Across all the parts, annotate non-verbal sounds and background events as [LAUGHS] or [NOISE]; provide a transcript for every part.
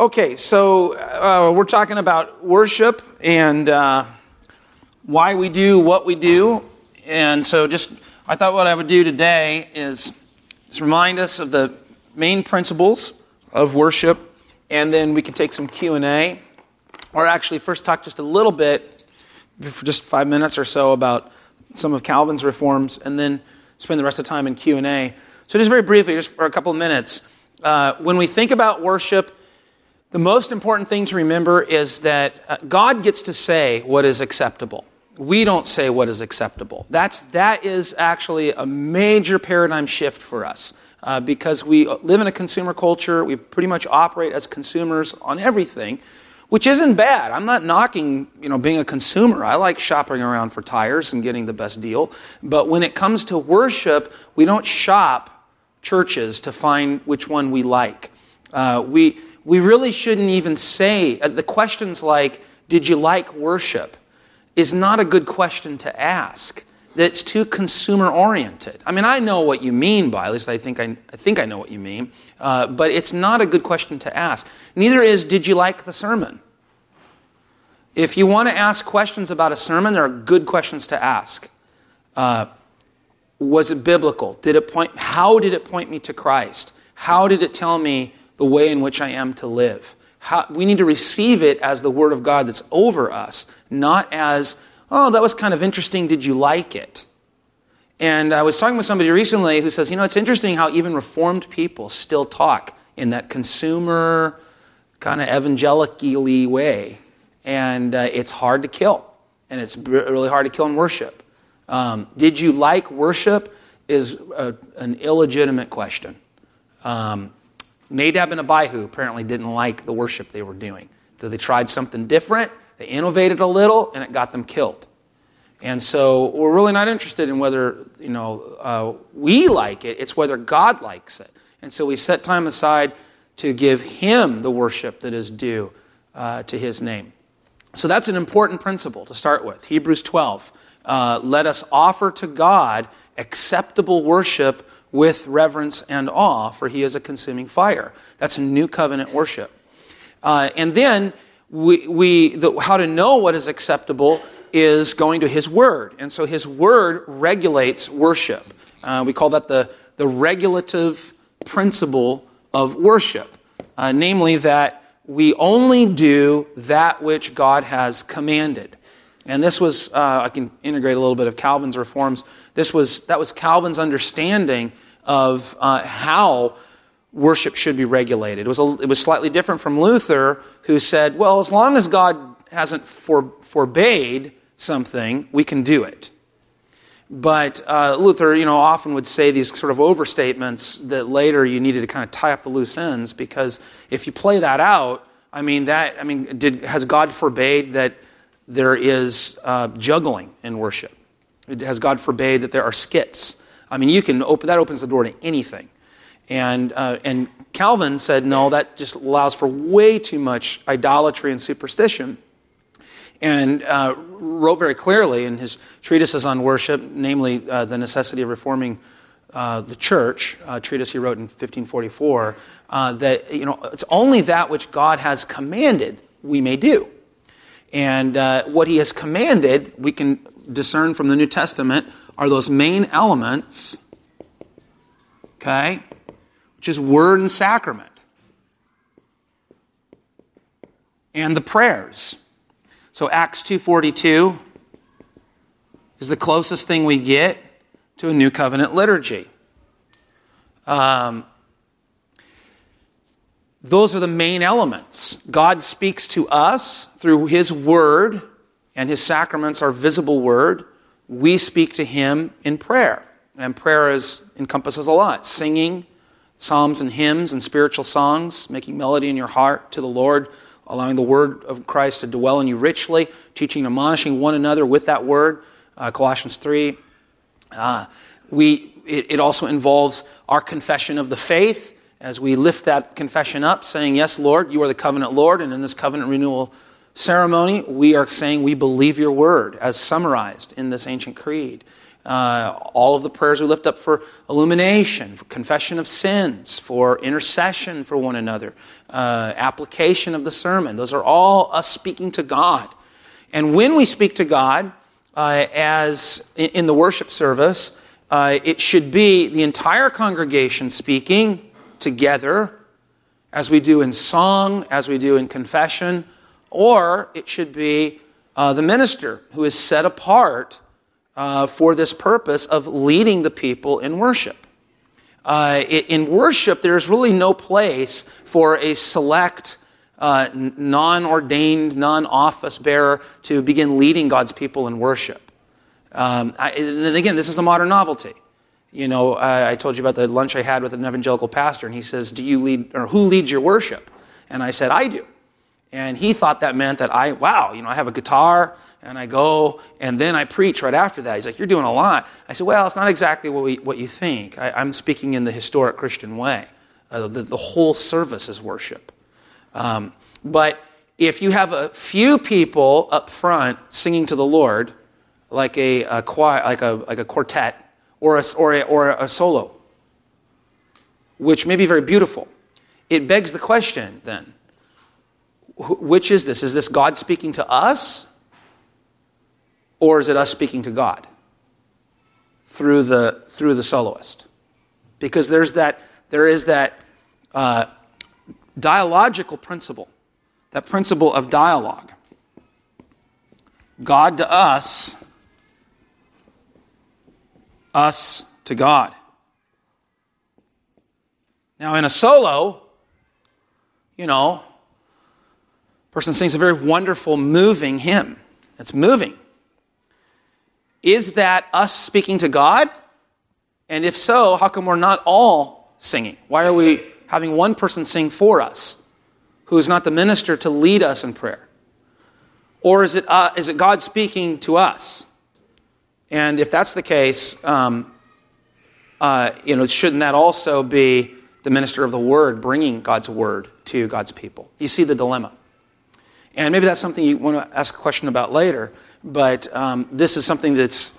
Okay, so uh, we're talking about worship and uh, why we do what we do. And so, just I thought what I would do today is just remind us of the main principles of worship, and then we can take some Q and A, or actually first talk just a little bit, for just five minutes or so, about some of Calvin's reforms, and then spend the rest of the time in Q and A. So, just very briefly, just for a couple of minutes, uh, when we think about worship the most important thing to remember is that uh, God gets to say what is acceptable. We don't say what is acceptable. That's, that is actually a major paradigm shift for us uh, because we live in a consumer culture. We pretty much operate as consumers on everything, which isn't bad. I'm not knocking you know, being a consumer. I like shopping around for tires and getting the best deal. But when it comes to worship, we don't shop churches to find which one we like. Uh, we, we really shouldn't even say uh, the questions like, Did you like worship? is not a good question to ask. That's too consumer oriented. I mean, I know what you mean by, at least I think I, I think I know what you mean, uh, but it's not a good question to ask. Neither is, Did you like the sermon? If you want to ask questions about a sermon, there are good questions to ask. Uh, was it biblical? Did it point? How did it point me to Christ? How did it tell me the way in which I am to live. How, we need to receive it as the Word of God that's over us, not as, oh, that was kind of interesting. Did you like it? And I was talking with somebody recently who says, you know, it's interesting how even Reformed people still talk in that consumer, kind of evangelical way. And uh, it's hard to kill. And it's really hard to kill in worship. Um, did you like worship? Is a, an illegitimate question. Um, Nadab and Abihu apparently didn't like the worship they were doing. So they tried something different, they innovated a little, and it got them killed. And so we're really not interested in whether you know uh, we like it; it's whether God likes it. And so we set time aside to give Him the worship that is due uh, to His name. So that's an important principle to start with. Hebrews 12. Uh, let us offer to God acceptable worship with reverence and awe, for he is a consuming fire. That's new covenant worship. Uh, and then we, we the, how to know what is acceptable is going to his word. And so his word regulates worship. Uh, we call that the, the regulative principle of worship, uh, namely that we only do that which God has commanded. And this was, uh, I can integrate a little bit of Calvin's reforms. This was, that was Calvin's understanding of uh, how worship should be regulated. It was, a, it was slightly different from Luther, who said, well, as long as God hasn't for, forbade something, we can do it. But uh, Luther, you know, often would say these sort of overstatements that later you needed to kind of tie up the loose ends because if you play that out, I mean, that, I mean, did, has God forbade that there is uh, juggling in worship? Has God forbade that there are skits? I mean, you can open that opens the door to anything. And, uh, and Calvin said, no, that just allows for way too much idolatry and superstition. And uh, wrote very clearly in his treatises on worship, namely uh, The Necessity of Reforming uh, the Church, a treatise he wrote in 1544, uh, that you know, it's only that which God has commanded we may do. And uh, what he has commanded, we can discern from the New Testament, are those main elements, okay, which is word and sacrament, and the prayers. So Acts 2:42 is the closest thing we get to a new covenant liturgy. Um, those are the main elements. God speaks to us through His Word, and His sacraments are visible Word we speak to Him in prayer. And prayer is, encompasses a lot singing, psalms and hymns and spiritual songs, making melody in your heart to the Lord, allowing the word of Christ to dwell in you richly, teaching and admonishing one another with that word. Uh, Colossians 3. Uh, we, it, it also involves our confession of the faith as we lift that confession up, saying, Yes, Lord, you are the covenant Lord, and in this covenant renewal ceremony, we are saying we believe your word as summarized in this ancient creed. uh, all of the prayers we lift up for illumination, for confession of sins, for intercession for one another, uh, application of the sermon. Those are all us speaking to God. And when we speak to God, uh, as in the worship service, uh, it should be the entire congregation speaking together, as we do in song, as we do in confession, or it should be uh, the minister who is set apart uh, for this purpose of leading the people in worship. Uh, in worship, there's really no place for a select, uh, non ordained, non office bearer to begin leading God's people in worship. Um, I, and again, this is a modern novelty. You know, I, I told you about the lunch I had with an evangelical pastor, and he says, "Do you lead, or who leads your worship?" And I said, "I do." And he thought that meant that I, wow, you know, I have a guitar and I go and then I preach right after that. He's like, You're doing a lot. I said, Well, it's not exactly what, we, what you think. I, am speaking in the historic Christian way. Uh, the, the, whole service is worship. Um, but if you have a few people up front singing to the Lord, like a, a choir, like a, like a quartet or a, or, a, or a solo, which may be very beautiful. It begs the question then which is this? Is this God speaking to us? Or is it us speaking to God through the, through the soloist? Because there's that, there is that uh, dialogical principle, that principle of dialogue. God to us us to God. Now, in a solo, you know, person sings a very wonderful, moving hymn. It's moving. Is that us speaking to God? And if so, how come we're not all singing? Why are we having one person sing for us who is not the minister to lead us in prayer? Or is it, uh, is it God speaking to us? And if that's the case, um, uh, you know, shouldn't that also be the minister of the word bringing God's word to God's people? You see the dilemma. And maybe that's something you want to ask a question about later, but um, this is something that's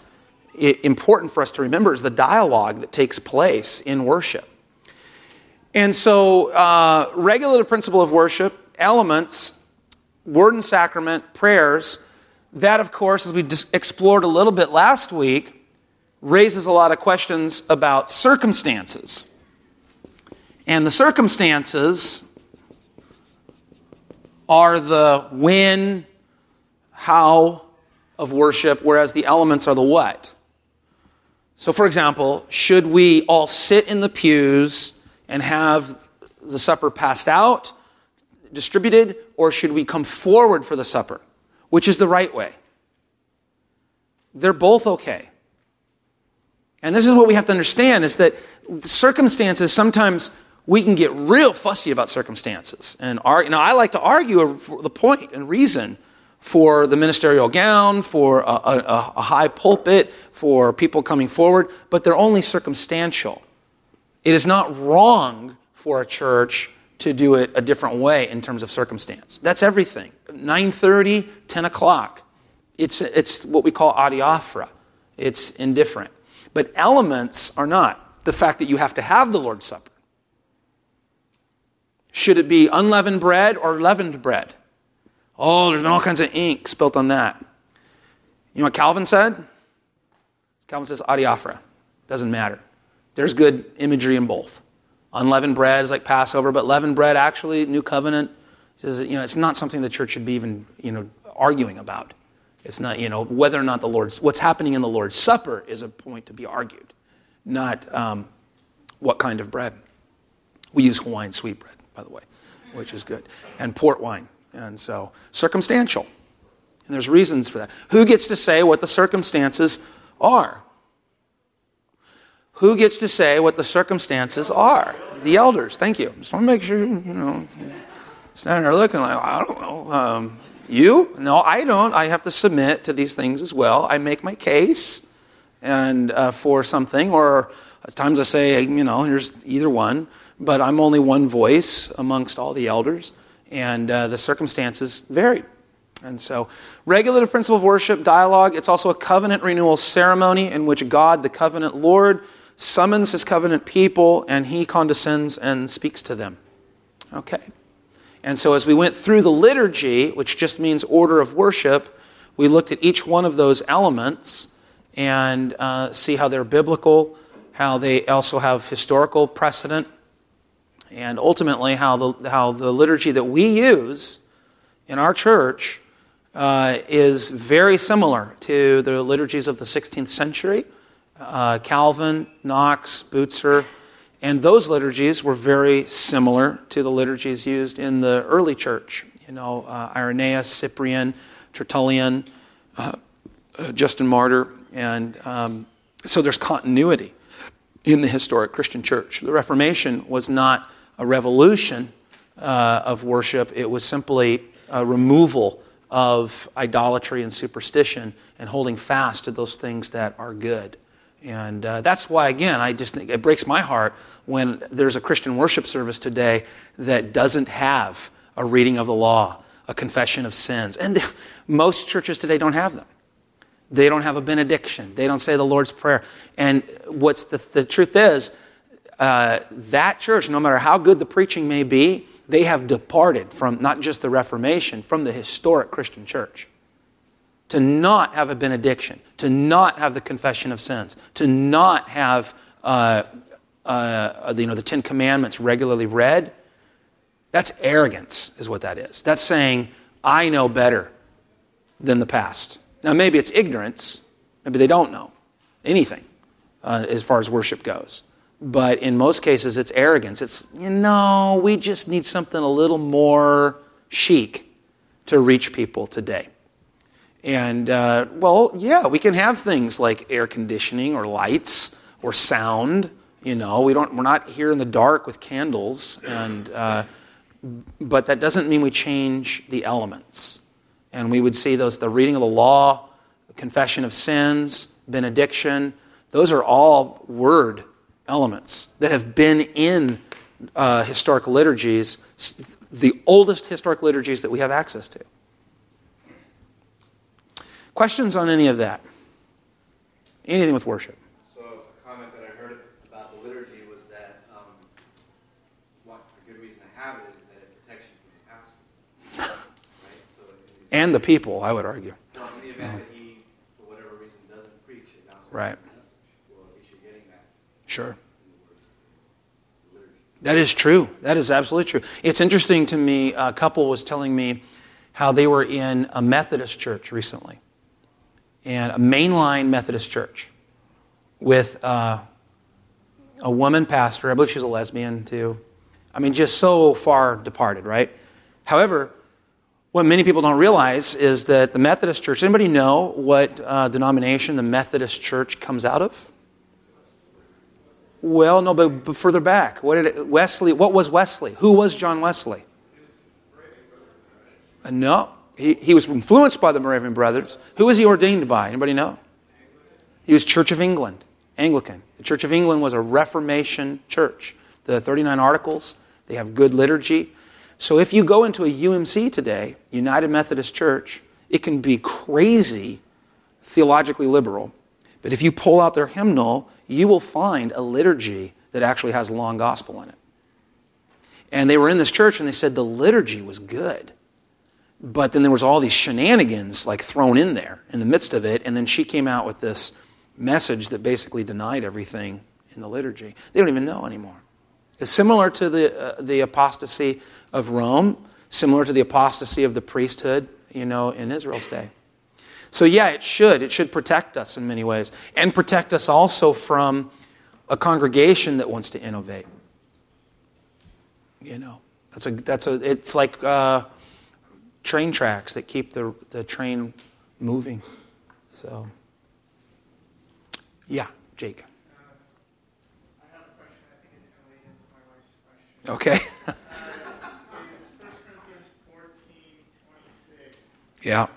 important for us to remember is the dialogue that takes place in worship. And so, uh, regulative principle of worship, elements, word and sacrament, prayers, that, of course, as we explored a little bit last week, raises a lot of questions about circumstances. And the circumstances are the when, how of worship, whereas the elements are the what. So, for example, should we all sit in the pews and have the supper passed out, distributed, or should we come forward for the supper? Which is the right way. They're both okay. And this is what we have to understand is that circumstances sometimes we can get real fussy about circumstances. And know, I like to argue the point and reason for the ministerial gown, for a, a, a high pulpit, for people coming forward, but they're only circumstantial. It is not wrong for a church to do it a different way in terms of circumstance. That's everything. 9:30, 10 o'clock. It's, it's what we call adiaphora. It's indifferent. But elements are not. The fact that you have to have the Lord's Supper. Should it be unleavened bread or leavened bread? Oh, there's been all kinds of ink spilt on that. You know what Calvin said? Calvin says adiaphora. Doesn't matter. There's good imagery in both. Unleavened bread is like Passover, but leavened bread, actually, New Covenant, says, you know, it's not something the church should be even, you know, arguing about. It's not, you know, whether or not the Lord's, what's happening in the Lord's Supper is a point to be argued, not um, what kind of bread. We use Hawaiian sweet bread, by the way, which is good, and port wine. And so, circumstantial. And there's reasons for that. Who gets to say what the circumstances are? Who gets to say what the circumstances are? The elders. Thank you. Just want to make sure, you know, standing there looking like, I don't know. Um, you? No, I don't. I have to submit to these things as well. I make my case and uh, for something, or at times I say, you know, here's either one, but I'm only one voice amongst all the elders, and uh, the circumstances vary. And so, regulative principle of worship, dialogue, it's also a covenant renewal ceremony in which God, the covenant Lord, summons his covenant people and he condescends and speaks to them. Okay. And so, as we went through the liturgy, which just means order of worship, we looked at each one of those elements and uh, see how they're biblical, how they also have historical precedent, and ultimately how the, how the liturgy that we use in our church uh, is very similar to the liturgies of the 16th century. Uh, Calvin, Knox, Bucer, and those liturgies were very similar to the liturgies used in the early church. You know, uh, Irenaeus, Cyprian, Tertullian, uh, uh, Justin Martyr, and um, so there's continuity in the historic Christian church. The Reformation was not a revolution uh, of worship, it was simply a removal of idolatry and superstition and holding fast to those things that are good. And uh, that's why, again, I just think it breaks my heart when there's a Christian worship service today that doesn't have a reading of the law, a confession of sins. And most churches today don't have them. They don't have a benediction. They don't say the Lord's Prayer. And what's the, the truth is, uh, that church, no matter how good the preaching may be, they have departed from not just the Reformation, from the historic Christian church to not have a benediction, to not have the confession of sins, to not have uh, uh, you know, the Ten Commandments regularly read, that's arrogance, is what that is. That's saying, I know better than the past. Now, maybe it's ignorance. Maybe they don't know anything uh, as far as worship goes. But in most cases, it's arrogance. It's, you know, we just need something a little more chic to reach people today. And, uh, well, yeah, we can have things like air conditioning or lights or sound. You know, we don't, we're not here in the dark with candles. And, uh, but that doesn't mean we change the elements. And we would see those the reading of the law, confession of sins, benediction. Those are all word elements that have been in uh, historical liturgies, the oldest historic liturgies that we have access to. Questions on any of that? Anything with worship? So, a comment that I heard about the liturgy was that um, what a good reason to have it is that it protects you from the pastor. Right? So and the people, I would argue. Well, in the event that he, for whatever reason, doesn't preach it, right. well, at least you're getting that. Sure. That is true. That is absolutely true. It's interesting to me. A couple was telling me how they were in a Methodist church recently and a mainline Methodist church with uh, a woman pastor. I believe she was a lesbian too. I mean, just so far departed, right? However, what many people don't realize is that the Methodist Church. Anybody know what uh, denomination the Methodist Church comes out of? Well, no, but, but further back, what did it, Wesley? What was Wesley? Who was John Wesley? Uh, no, he, he was influenced by the Moravian Brothers. Who was he ordained by? Anybody know? He was Church of England, Anglican. The Church of England was a Reformation church. The 39 Articles, they have good liturgy. So if you go into a UMC today, United Methodist Church, it can be crazy theologically liberal. But if you pull out their hymnal, you will find a liturgy that actually has long gospel in it. And they were in this church and they said the liturgy was good. But then there was all these shenanigans like thrown in there in the midst of it, and then she came out with this message that basically denied everything in the liturgy. They don't even know anymore. It's similar to the, uh, the apostasy of Rome, similar to the apostasy of the priesthood, you know, in Israel's day. So, yeah, it should. It should protect us in many ways and protect us also from a congregation that wants to innovate. You know, that's a, that's a, it's like, uh, train tracks that keep the, the train moving. So, yeah, Jake. Okay. [LAUGHS] yeah.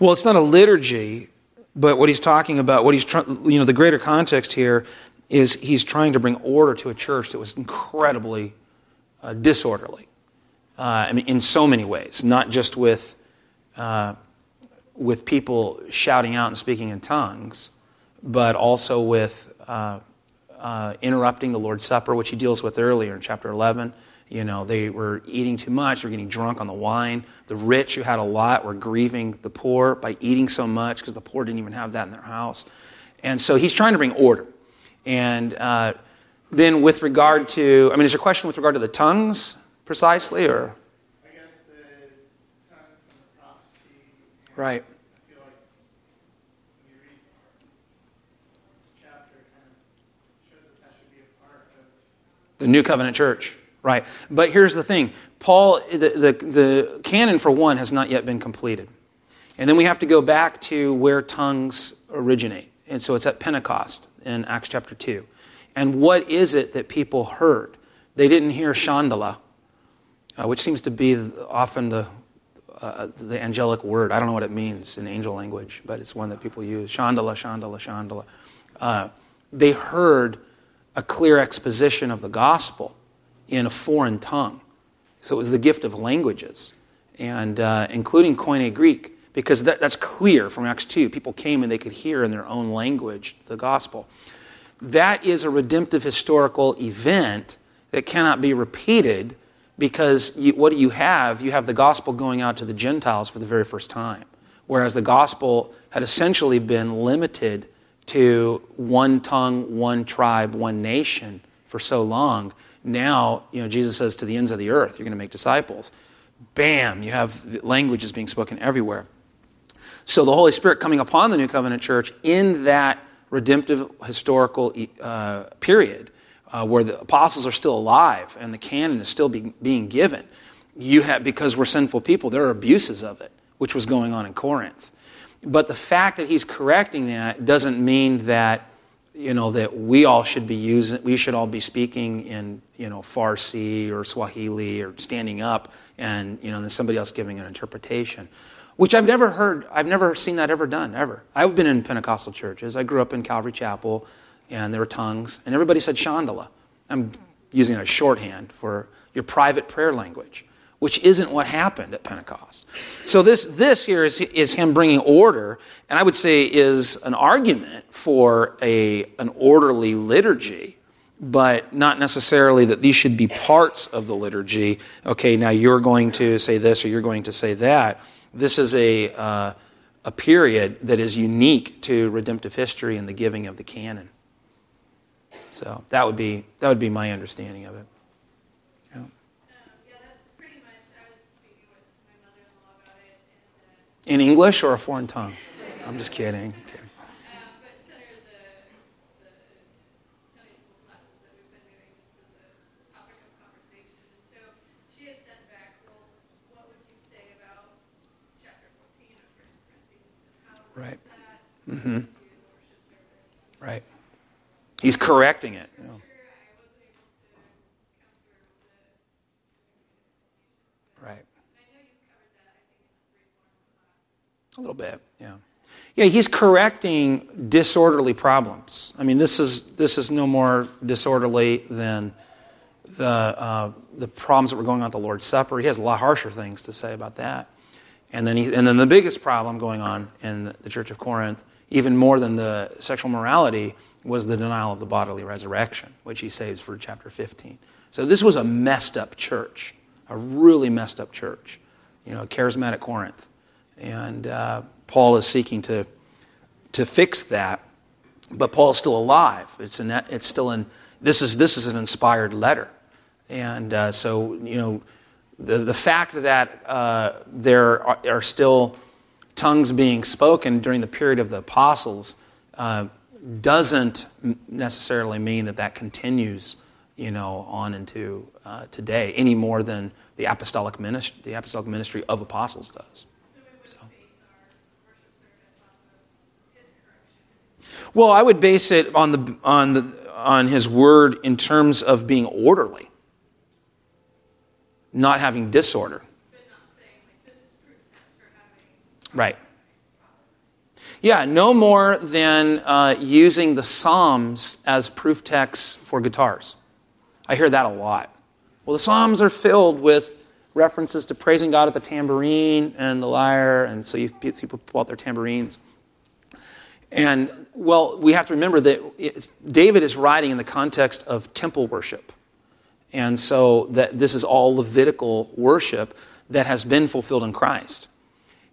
Well, it's not a liturgy, but what he's talking about, what he's you know, the greater context here is he's trying to bring order to a church that was incredibly uh, disorderly. Uh, I mean, in so many ways, not just with uh, with people shouting out and speaking in tongues, but also with uh, uh, interrupting the Lord's Supper, which he deals with earlier in chapter 11. You know, they were eating too much, they were getting drunk on the wine. The rich who had a lot were grieving the poor by eating so much because the poor didn't even have that in their house. And so he's trying to bring order. And uh, then, with regard to, I mean, is your question with regard to the tongues precisely, or? I guess the tongues and the prophecy. and Right. I feel like when you read this chapter, it kind of shows that that should be a part of The New Covenant Church, right? But here's the thing Paul, the, the, the canon for one has not yet been completed. And then we have to go back to where tongues originate. And so it's at Pentecost in Acts chapter 2. And what is it that people heard? They didn't hear Shandala, uh, which seems to be often the, uh, the angelic word. I don't know what it means in angel language, but it's one that people use. Shandala, Shandala, Shandala. Uh, they heard a clear exposition of the gospel in a foreign tongue. So it was the gift of languages, and uh, including Koine Greek, because that, that's clear from Acts 2. People came and they could hear in their own language the gospel. That is a redemptive historical event that cannot be repeated because you, what do you have? You have the gospel going out to the Gentiles for the very first time, whereas the gospel had essentially been limited to one tongue, one tribe, one nation for so long. Now, you know, Jesus says to the ends of the earth, you're going to make disciples. Bam, you have languages being spoken everywhere. So the Holy Spirit coming upon the New Covenant Church in that redemptive historical uh, period uh, where the apostles are still alive and the canon is still be, being given. You have, because we're sinful people, there are abuses of it, which was going on in Corinth. But the fact that he's correcting that doesn't mean that you know that we all should be using we should all be speaking in you know Farsi or Swahili or standing up and you know then somebody else giving an interpretation which I've never heard I've never seen that ever done ever. I've been in Pentecostal churches. I grew up in Calvary Chapel and there were tongues and everybody said Chandala I'm using a shorthand for your private prayer language which isn't what happened at Pentecost. So this, this here is, is him bringing order, and I would say is an argument for a, an orderly liturgy, but not necessarily that these should be parts of the liturgy. Okay, now you're going to say this or you're going to say that. This is a, uh, a period that is unique to redemptive history and the giving of the canon. So that would be, that would be my understanding of it. Yeah. Um, yeah, that's pretty much. I was speaking with my mother-in-law about it, and uh, In English or a foreign tongue? I'm just kidding. um, but center the the Sunday school classes that we've been doing just as a topic of conversation. And so she had sent back, well, what would you say about chapter 14 of First Corinthians and how does Right. that Mhm. to the worship service? Right. He's correcting it. you know. Sure, I wasn't able to come through with the explanation. Right. I know you covered that, I think, in the three forms class. A little bit, yeah. Yeah, he's correcting disorderly problems. I mean, this is this is no more disorderly than the uh, the problems that were going on at the Lord's Supper. He has a lot harsher things to say about that. And then he, and then the biggest problem going on in the Church of Corinth, even more than the sexual morality, was the denial of the bodily resurrection, which he saves for chapter 15. So this was a messed up church, a really messed up church, you know, a charismatic Corinth. And uh, Paul is seeking to, to fix that, but Paul's still alive. It's, an, it's still in, this is, this is an inspired letter. And uh, so, you know, the, the fact that uh, there are, are still tongues being spoken during the period of the apostles uh, doesn't necessarily mean that that continues, you know, on into uh, today any more than the apostolic ministry, the apostolic ministry of apostles does. So we would base our worship service off of his correction. Well, I would base it on the on the on his word in terms of being orderly, not having disorder. Right. Yeah, no more than uh, using the Psalms as proof texts for guitars. I hear that a lot. Well, the Psalms are filled with references to praising God at the tambourine and the lyre, and so you, people pull out their tambourines. And, well, we have to remember that David is writing in the context of temple worship. And so that this is all Levitical worship that has been fulfilled in Christ.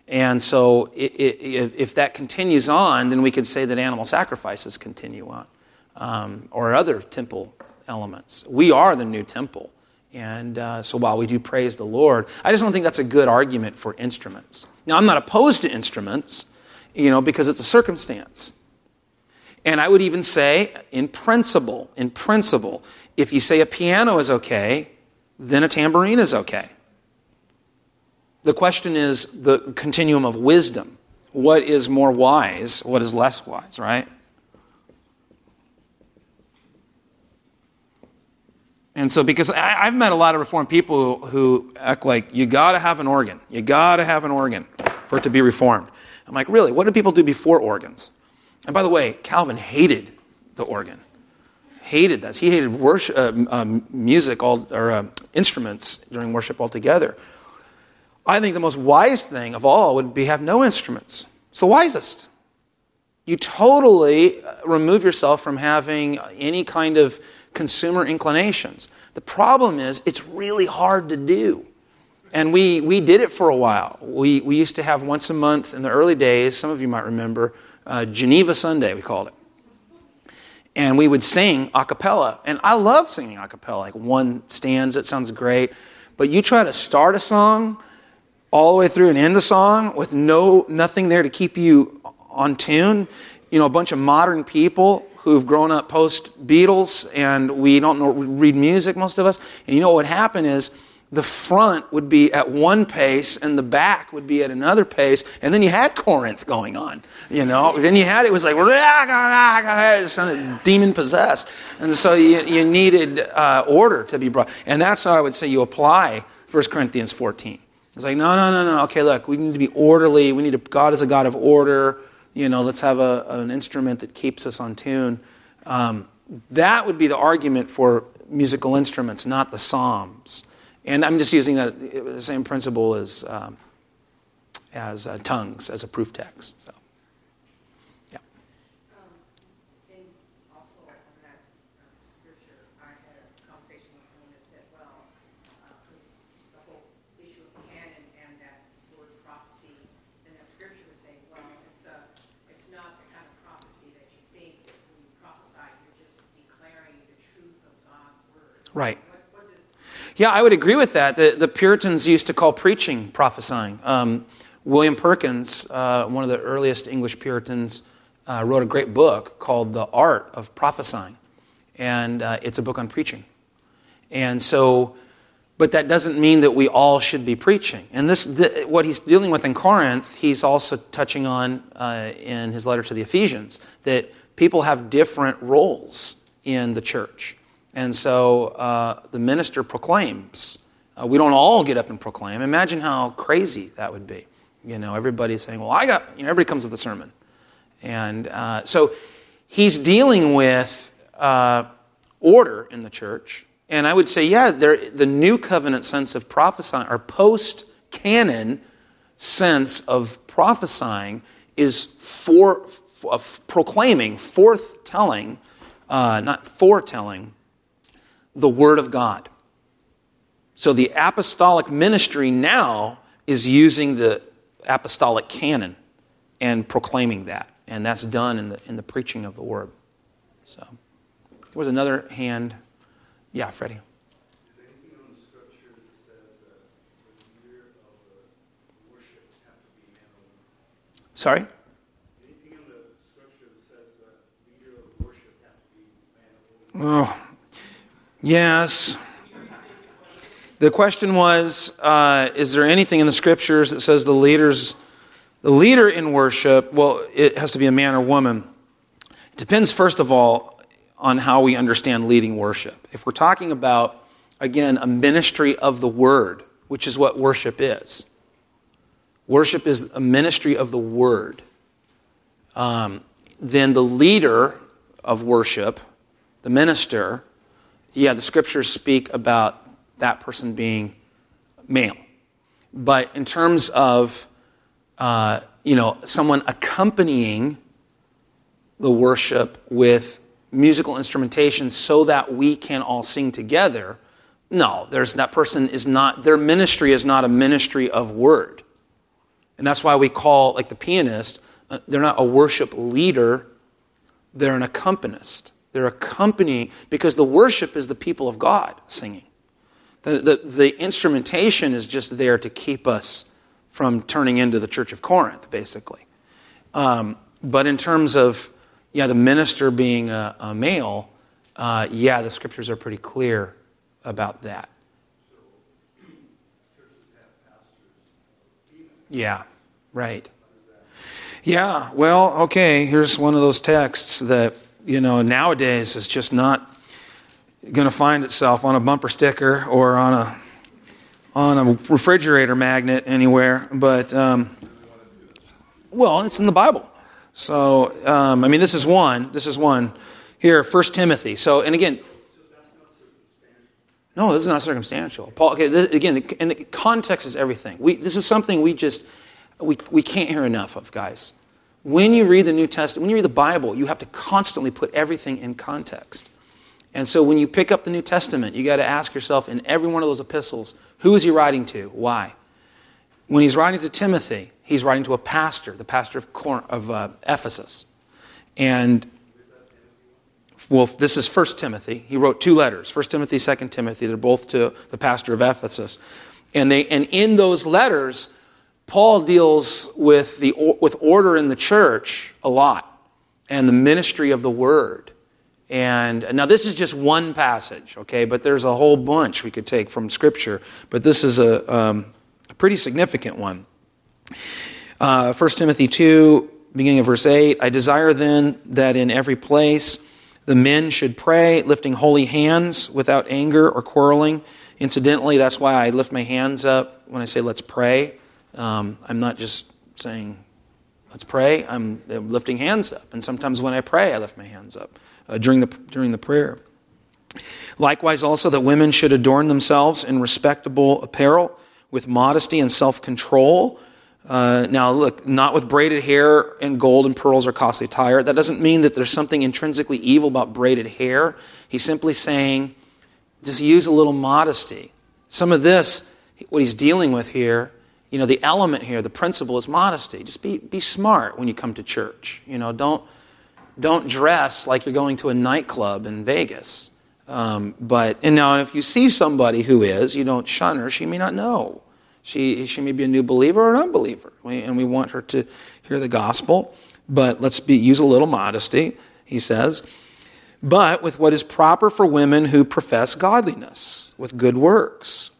And so, if that continues on, then we could say that animal sacrifices continue on, um, or other temple elements. We are the new temple. And uh, so, while we do praise the Lord, I just don't think that's a good argument for instruments. Now, I'm not opposed to instruments, you know, because it's a circumstance. And I would even say, in principle, in principle, if you say a piano is okay, then a tambourine is okay. The question is the continuum of wisdom. What is more wise? What is less wise, right? And so, because I, have met a lot of Reformed people who, who act like you got to have an organ, you got to have an organ for it to be Reformed. I'm like, really? What did people do before organs? And by the way, Calvin hated the organ, hated that. He hated worship, uh, um, music all, or uh, instruments during worship altogether. I think the most wise thing of all would be have no instruments. It's the wisest. You totally uh, remove yourself from having any kind of consumer inclinations. The problem is, it's really hard to do. And we, we did it for a while. We, we used to have once a month in the early days, some of you might remember, uh, Geneva Sunday, we called it. And we would sing a cappella. And I love singing a cappella, like one stanza, it sounds great. But you try to start a song all the way through and end the song with no nothing there to keep you on tune. You know, a bunch of modern people who've grown up post Beatles and we don't know, read music, most of us. And you know what would happen is the front would be at one pace and the back would be at another pace and then you had corinth going on you know then you had it was like it sounded demon possessed and so you, you needed uh, order to be brought and that's how i would say you apply 1 corinthians 14 it's like, no, no, no, no. Okay, look, we need to be orderly. We need to, God is a God of order. You know, let's have a, an instrument that keeps us on tune. Um, that would be the argument for musical instruments, not the Psalms. And I'm just using that the same principle as, um, as uh, tongues, as a proof text. So. Right. Yeah, I would agree with that. The, the Puritans used to call preaching prophesying. Um, William Perkins, uh, one of the earliest English Puritans, uh, wrote a great book called The Art of Prophesying. And uh, it's a book on preaching. And so, but that doesn't mean that we all should be preaching. And this, the, what he's dealing with in Corinth, he's also touching on uh, in his letter to the Ephesians, that people have different roles in the church. And so uh, the minister proclaims. Uh, we don't all get up and proclaim. Imagine how crazy that would be. You know, everybody's saying, well, I got, you know, everybody comes with a sermon. And uh, so he's dealing with uh, order in the church. And I would say, yeah, the new covenant sense of prophesying, or post canon sense of prophesying, is for, of proclaiming, forth telling, uh, not foretelling, the Word of God. So the apostolic ministry now is using the apostolic canon and proclaiming that. And that's done in the, in the preaching of the Word. So there was another hand. Yeah, Freddie. Is anything on the scripture that says the leader of worship have to be man and woman? Sorry? Oh, Yes. The question was uh, Is there anything in the scriptures that says the leaders, the leader in worship, well, it has to be a man or woman? It depends, first of all, on how we understand leading worship. If we're talking about, again, a ministry of the word, which is what worship is, worship is a ministry of the word, um, then the leader of worship, the minister, yeah, the scriptures speak about that person being male. But in terms of, uh, you know, someone accompanying the worship with musical instrumentation so that we can all sing together, no, there's, that person is not, their ministry is not a ministry of word. And that's why we call, like the pianist, uh, they're not a worship leader, they're an accompanist. They're accompanying, because the worship is the people of God singing. The, the, the instrumentation is just there to keep us from turning into the Church of Corinth, basically. Um, but in terms of, yeah, the minister being a, a male, uh, yeah, the scriptures are pretty clear about that. Yeah, right. Yeah, well, okay, here's one of those texts that, you know, nowadays is just not going to find itself on a bumper sticker or on a on a refrigerator magnet anywhere, but um, well, it's in the Bible. So, um, I mean, this is one. This is one here, First Timothy. So, and again, no, this is not circumstantial. Paul, okay, this, again, and the context is everything. We, this is something we just, we, we can't hear enough of, guys. When you read the New Testament, when you read the Bible, you have to constantly put everything in context. And so when you pick up the New Testament, you got to ask yourself in every one of those epistles, who is he writing to? Why? When he's writing to Timothy, he's writing to a pastor, the pastor of, Cor- of uh, Ephesus. And well, this is 1 Timothy. He wrote two letters, 1 Timothy, 2 Timothy. They're both to the pastor of Ephesus. And, they, and in those letters, Paul deals with, the, with order in the church a lot and the ministry of the word. And now this is just one passage, okay, but there's a whole bunch we could take from Scripture, but this is a, um, a pretty significant one. Uh, 1 Timothy 2, beginning of verse 8 I desire then that in every place the men should pray, lifting holy hands without anger or quarreling. Incidentally, that's why I lift my hands up when I say let's pray. Um, I'm not just saying let's pray, I'm lifting hands up. And sometimes when I pray, I lift my hands up uh, during, the, during the prayer. Likewise, also, that women should adorn themselves in respectable apparel with modesty and self control uh, now, look, not with braided hair and gold and pearls or costly attire. That doesn't mean that there's something intrinsically evil about braided hair. He's simply saying, just use a little modesty. Some of this, what he's dealing with here, you know, the element here, the principle is modesty. Just be, be smart when you come to church. You know, don't, don't dress like you're going to a nightclub in Vegas. Um, but, and now if you see somebody who is, you don't shun her, she may not know. She, she may be a new believer or an unbeliever, we, and we want her to hear the gospel. But let's be, use a little modesty, he says. But with what is proper for women who profess godliness, with good works.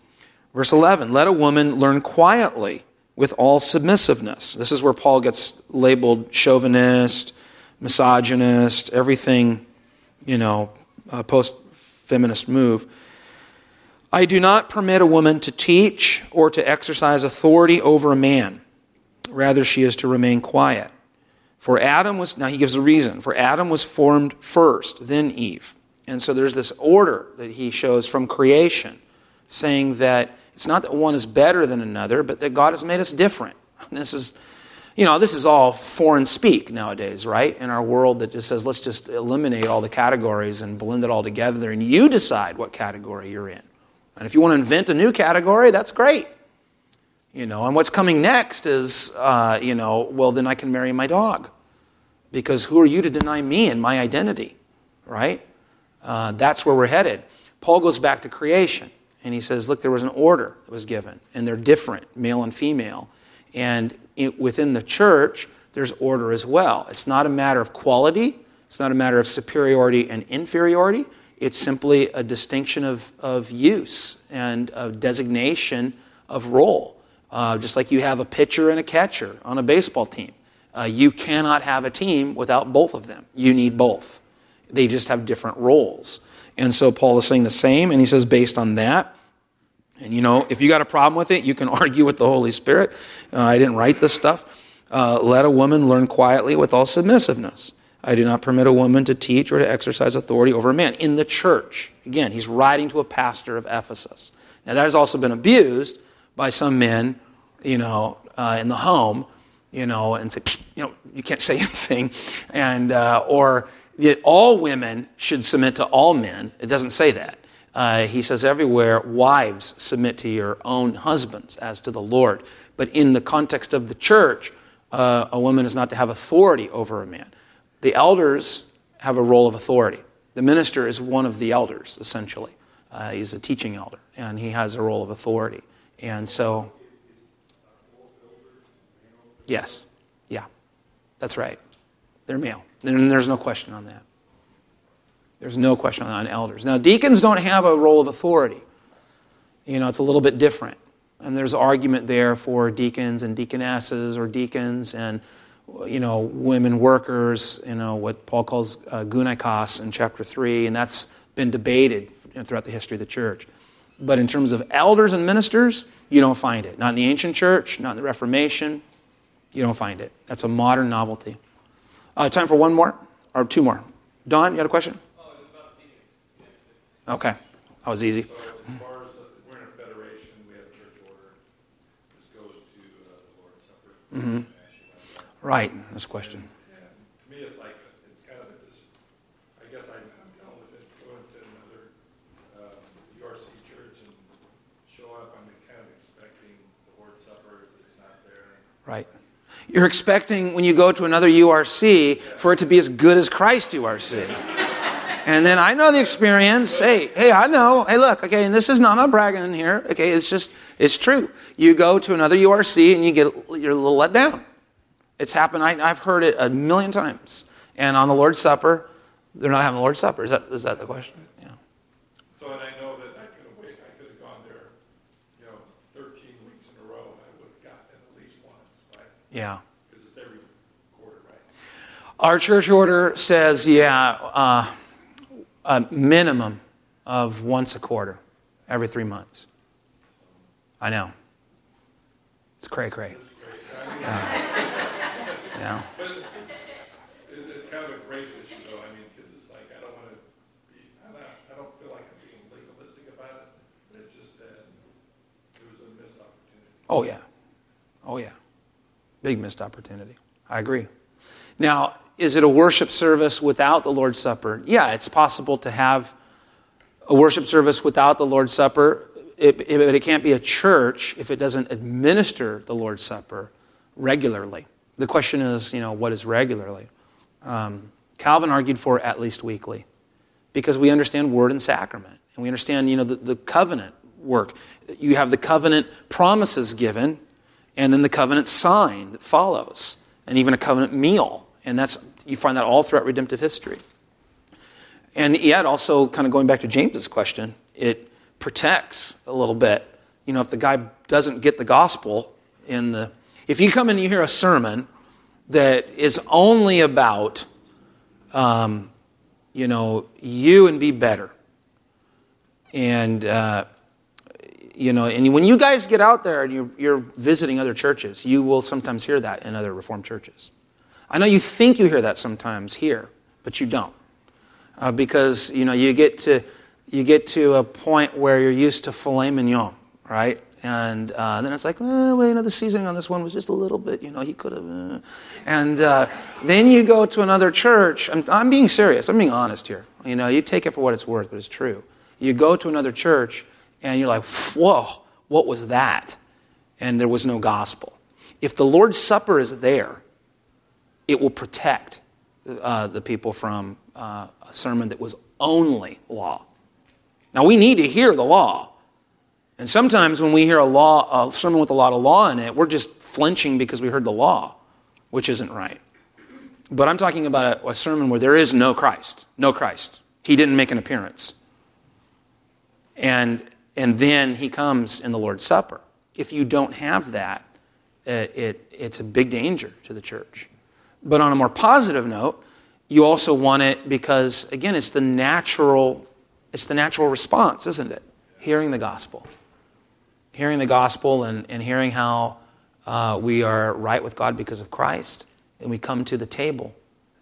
Verse 11 Let a woman learn quietly with all submissiveness. This is where Paul gets labeled chauvinist, misogynist, everything, you know, post feminist move. I do not permit a woman to teach or to exercise authority over a man. Rather, she is to remain quiet. For Adam was, now he gives a reason, for Adam was formed first, then Eve. And so there's this order that he shows from creation, saying that it's not that one is better than another, but that God has made us different. [LAUGHS] This is, you know, this is all foreign speak nowadays, right? In our world that just says, let's just eliminate all the categories and blend it all together, and you decide what category you're in. And if you want to invent a new category, that's great. You know, and what's coming next is, uh, you know, well, then I can marry my dog. Because who are you to deny me and my identity, right? Uh, that's where we're headed. Paul goes back to creation and he says, look, there was an order that was given, and they're different, male and female. And it, within the church, there's order as well. It's not a matter of quality, it's not a matter of superiority and inferiority. It's simply a distinction of, of use and a designation of role. Uh, just like you have a pitcher and a catcher on a baseball team. Uh, you cannot have a team without both of them. You need both. They just have different roles. And so Paul is saying the same, and he says, based on that, and you know, if you got a problem with it, you can [LAUGHS] argue with the Holy Spirit. Uh, I didn't write this stuff. Uh, let a woman learn quietly with all submissiveness. I do not permit a woman to teach or to exercise authority over a man in the church. Again, he's writing to a pastor of Ephesus. Now, that has also been abused by some men, you know, uh, in the home, you know, and say, you know, you can't say [LAUGHS] anything, and uh, or that all women should submit to all men. It doesn't say that. Uh, he says everywhere, wives submit to your own husbands as to the Lord. But in the context of the church, uh, a woman is not to have authority over a man. The elders have a role of authority. The minister is one of the elders, essentially. Uh, he's a teaching elder, and he has a role of authority. And so, yes, yeah, that's right. They're male. And there's no question on that. There's no question on elders. Now, deacons don't have a role of authority. You know, it's a little bit different. And there's argument there for deacons and deaconesses or deacons and you know, women workers, you know, what Paul calls uh, gunnikos in chapter 3, and that's been debated throughout the history of the church. But in terms of elders and ministers, you don't find it. Not in the ancient church, not in the Reformation. You don't find it. That's a modern novelty. Uh, time for one more or two more. Don, you had a question? Okay. That was easy. So as far as, uh, we're in a federation, we have a church order, this goes to uh, the Lord's Supper. Mhm. Actually, Right. This question. And to me, it's like, it's kind of a, dis- I guess I- I'm down with it, going to another um, URC church and show up, I'm kind of expecting the Lord's Supper, it's not there. Right. You're expecting when you go to another URC for it to be as good as Christ URC. And then I know the experience. Hey, hey, I know. Hey, look, okay, and this is not, I'm not bragging in here. Okay, it's just, it's true. You go to another URC and you get, you're a little let down. It's happened. I, I've heard it a million times. And on the Lord's Supper, they're not having the Lord's Supper. Is that, is that the question? Yeah. So, and I know that I could have waited, I could have gone there, you know, thirteen weeks in a row, and I would have gotten it at least once, right? Yeah. Because it's every quarter, right? Our church order says, yeah, uh, a minimum of once a quarter, every three months. I know. It's cray cray. Yeah. [LAUGHS] yeah. But it's kind of a grace issue, though. I mean, because it's like I don't want to be. I'm not, I don't feel like I'm being legalistic about it. But it's just that it was a missed opportunity. Oh, yeah. Oh, yeah. Big missed opportunity. I agree. Now, is it a worship service without the Lord's Supper? Yeah, it's possible to have a worship service without the Lord's Supper, it, it, but it can't be a church if it doesn't administer the Lord's Supper regularly. The question is, you know, what is regularly? Um, Calvin argued for at least weekly because we understand word and sacrament and we understand, you know, the, the covenant work. You have the covenant promises given and then the covenant sign that follows and even a covenant meal. And that's, you find that all throughout redemptive history. And yet, also, kind of going back to James's question, it protects a little bit. You know, if the guy doesn't get the gospel in the. If you come and you hear a sermon that is only about, um, you know, you and be better, and, uh, you know, and when you guys get out there and you're, you're visiting other churches, you will sometimes hear that in other Reformed churches. I know you think you hear that sometimes here, but you don't uh, because you know you get to you get to a point where you're used to filet mignon, right? And uh, then it's like, well, well, you know, the seasoning on this one was just a little bit, you know, he could have. Uh. And uh, then you go to another church. I'm, I'm being serious. I'm being honest here. You know, you take it for what it's worth, but it's true. You go to another church, and you're like, whoa, what was that? And there was no gospel. If the Lord's Supper is there, it will protect uh, the people from uh, a sermon that was only law. Now, we need to hear the law. And sometimes when we hear a law, a sermon with a lot of law in it, we're just flinching because we heard the law, which isn't right. But I'm talking about a, a sermon where there is no Christ. No Christ. He didn't make an appearance. And, and then he comes in the Lord's Supper. If you don't have that, it, it, it's a big danger to the church. But on a more positive note, you also want it because, again, it's the natural, it's the natural response, isn't it? Hearing the gospel. Hearing the gospel and, and hearing how Uh, we are right with God because of Christ, and we come to the table.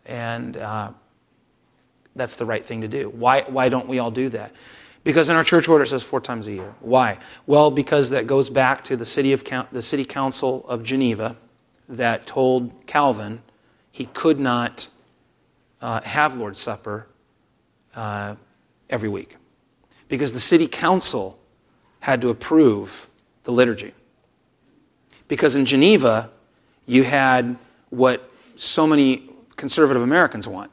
And uh, that's the right thing to do. Why, why don't we all do that? Because in our church order it says four times a year. Why? Well, because that goes back to the city, of, the city council of Geneva that told Calvin he could not uh, have Lord's Supper uh, every week. Because the city council had to approve the liturgy. Because in Geneva, you had what so many conservative Americans want.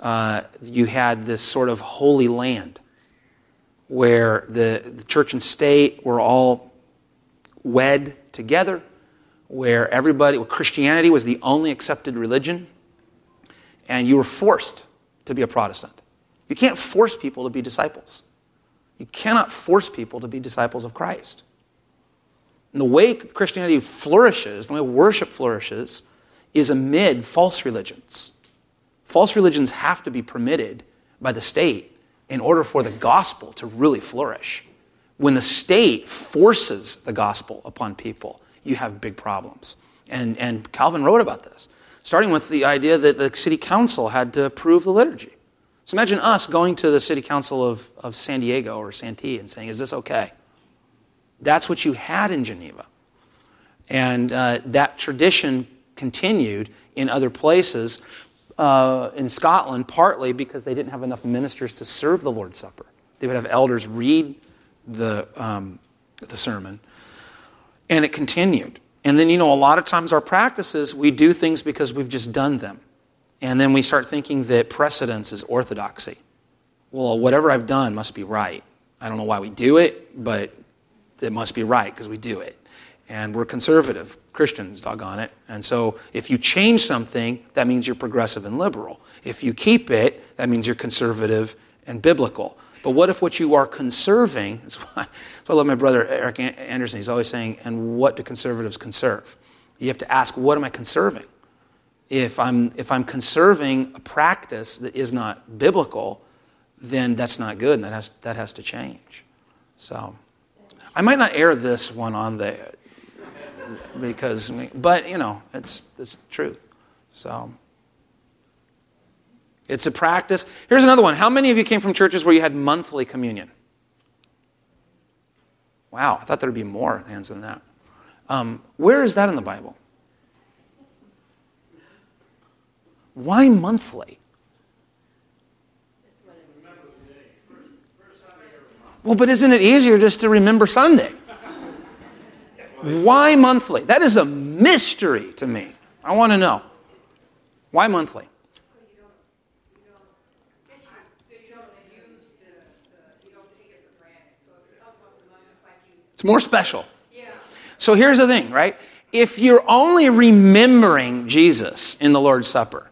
Uh, you had this sort of holy land where the, the church and state were all wed together, where everybody, where Christianity was the only accepted religion, and you were forced to be a Protestant. You can't force people to be disciples. You cannot force people to be disciples of Christ. And the way Christianity flourishes, the way worship flourishes, is amid false religions. False religions have to be permitted by the state in order for the gospel to really flourish. When the state forces the gospel upon people, you have big problems. And, and Calvin wrote about this, starting with the idea that the city council had to approve the liturgy. So imagine us going to the city council of, of San Diego or Santee and saying, Is this okay? That's what you had in Geneva. And uh, that tradition continued in other places. Uh, in Scotland, partly because they didn't have enough ministers to serve the Lord's Supper. They would have elders read the, um, the sermon. And it continued. And then, you know, a lot of times our practices, we do things because we've just done them. And then we start thinking that precedence is orthodoxy. Well, whatever I've done must be right. I don't know why we do it, but it must be right because we do it. And we're conservative Christians, doggone it. And so if you change something, that means you're progressive and liberal. If you keep it, that means you're conservative and biblical. But what if what you are conserving, [LAUGHS] that's why, that's why I love my brother Eric Anderson, he's always saying, and what do conservatives conserve? You have to ask, what am I conserving? if I'm, if I'm conserving a practice that is not biblical, then that's not good, and that has, that has to change. So, I might not air this one on there because, but you know, it's, it's the truth. So, it's a practice. Here's another one. How many of you came from churches where you had monthly communion? Wow, I thought there'd be more hands than that. Um, where is that in the Bible? Why monthly? Well, but isn't it easier just to remember Sunday? Why monthly? That is a mystery to me. I want to know. Why monthly? It's more special. So here's the thing, right? If you're only remembering Jesus in the Lord's Supper,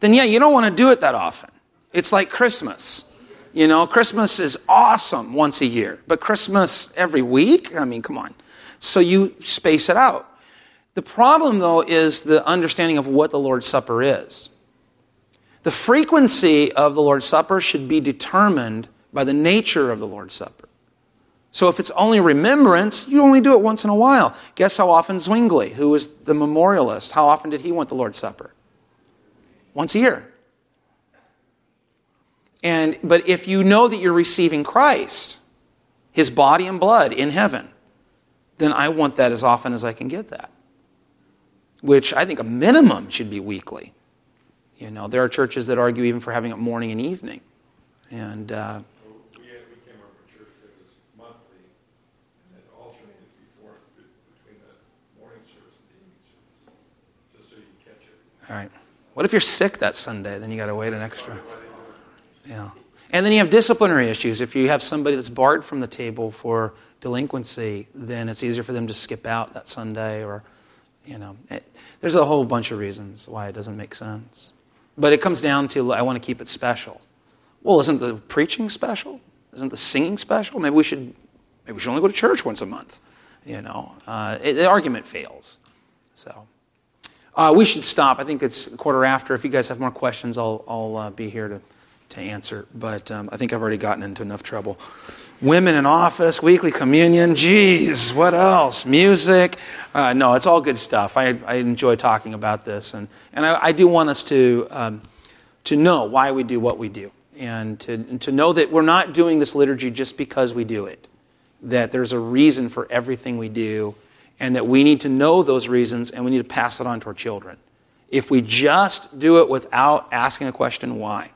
then yeah, you don't want to do it that often. It's like Christmas. You know, Christmas is awesome once a year, but Christmas every week? I mean, come on. So you space it out. The problem, though, is the understanding of what the Lord's Supper is. The frequency of the Lord's Supper should be determined by the nature of the Lord's Supper. So if it's only remembrance, you only do it once in a while. Guess how often Zwingli, who was the memorialist, how often did he want the Lord's Supper? once a year. And, but if you know that you're receiving Christ, his body and blood in heaven, then I want that as often as I can get that. Which I think a minimum should be weekly. You know, there are churches that argue even for having it morning and evening. And uh, we, had, we came from a church that was monthly, and it alternated before between the morning service and the evening service, just so you can catch it. All right. What if you're sick that Sunday? Then you got to wait an extra. Yeah. And then you have disciplinary issues. If you have somebody that's barred from the table for delinquency, then it's easier for them to skip out that Sunday or, you know, it, there's a whole bunch of reasons why it doesn't make sense. But it comes down to I want to keep it special. Well, isn't the preaching special? Isn't the singing special? Maybe we should, maybe we should only go to church once a month. You know, uh, it, the argument fails. So. Uh, we should stop. I think it's quarter after. If you guys have more questions, I'll, I'll uh, be here to to answer, but um, I think I've already gotten into enough trouble. Women in office, weekly communion, geez, what else? Music. Uh, no, it's all good stuff. I, I enjoy talking about this, and, and I, I do want us to, um, to know why we do what we do, and to, and to know that we're not doing this liturgy just because we do it, that there's a reason for everything we do, and that we need to know those reasons and we need to pass it on to our children. If we just do it without asking a question, why?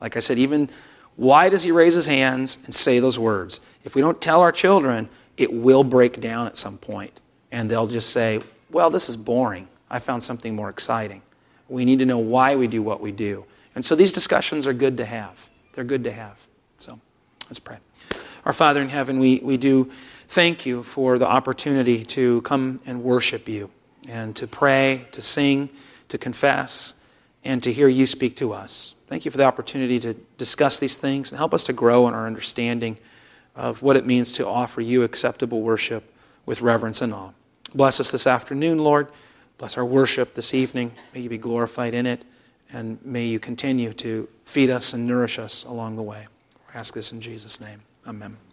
Like I said, even why does he raise his hands and say those words? If we don't tell our children, it will break down at some point, and they'll just say, well, this is boring. I found something more exciting. We need to know why we do what we do. And so these discussions are good to have. They're good to have. So let's pray. Our Father in heaven, we, we do thank you for the opportunity to come and worship you and to pray, to sing, to confess, and to hear you speak to us. Thank you for the opportunity to discuss these things and help us to grow in our understanding of what it means to offer you acceptable worship with reverence and awe. Bless us this afternoon, Lord. Bless our worship this evening. May you be glorified in it, and may you continue to feed us and nourish us along the way. I ask this in Jesus' name. Amen.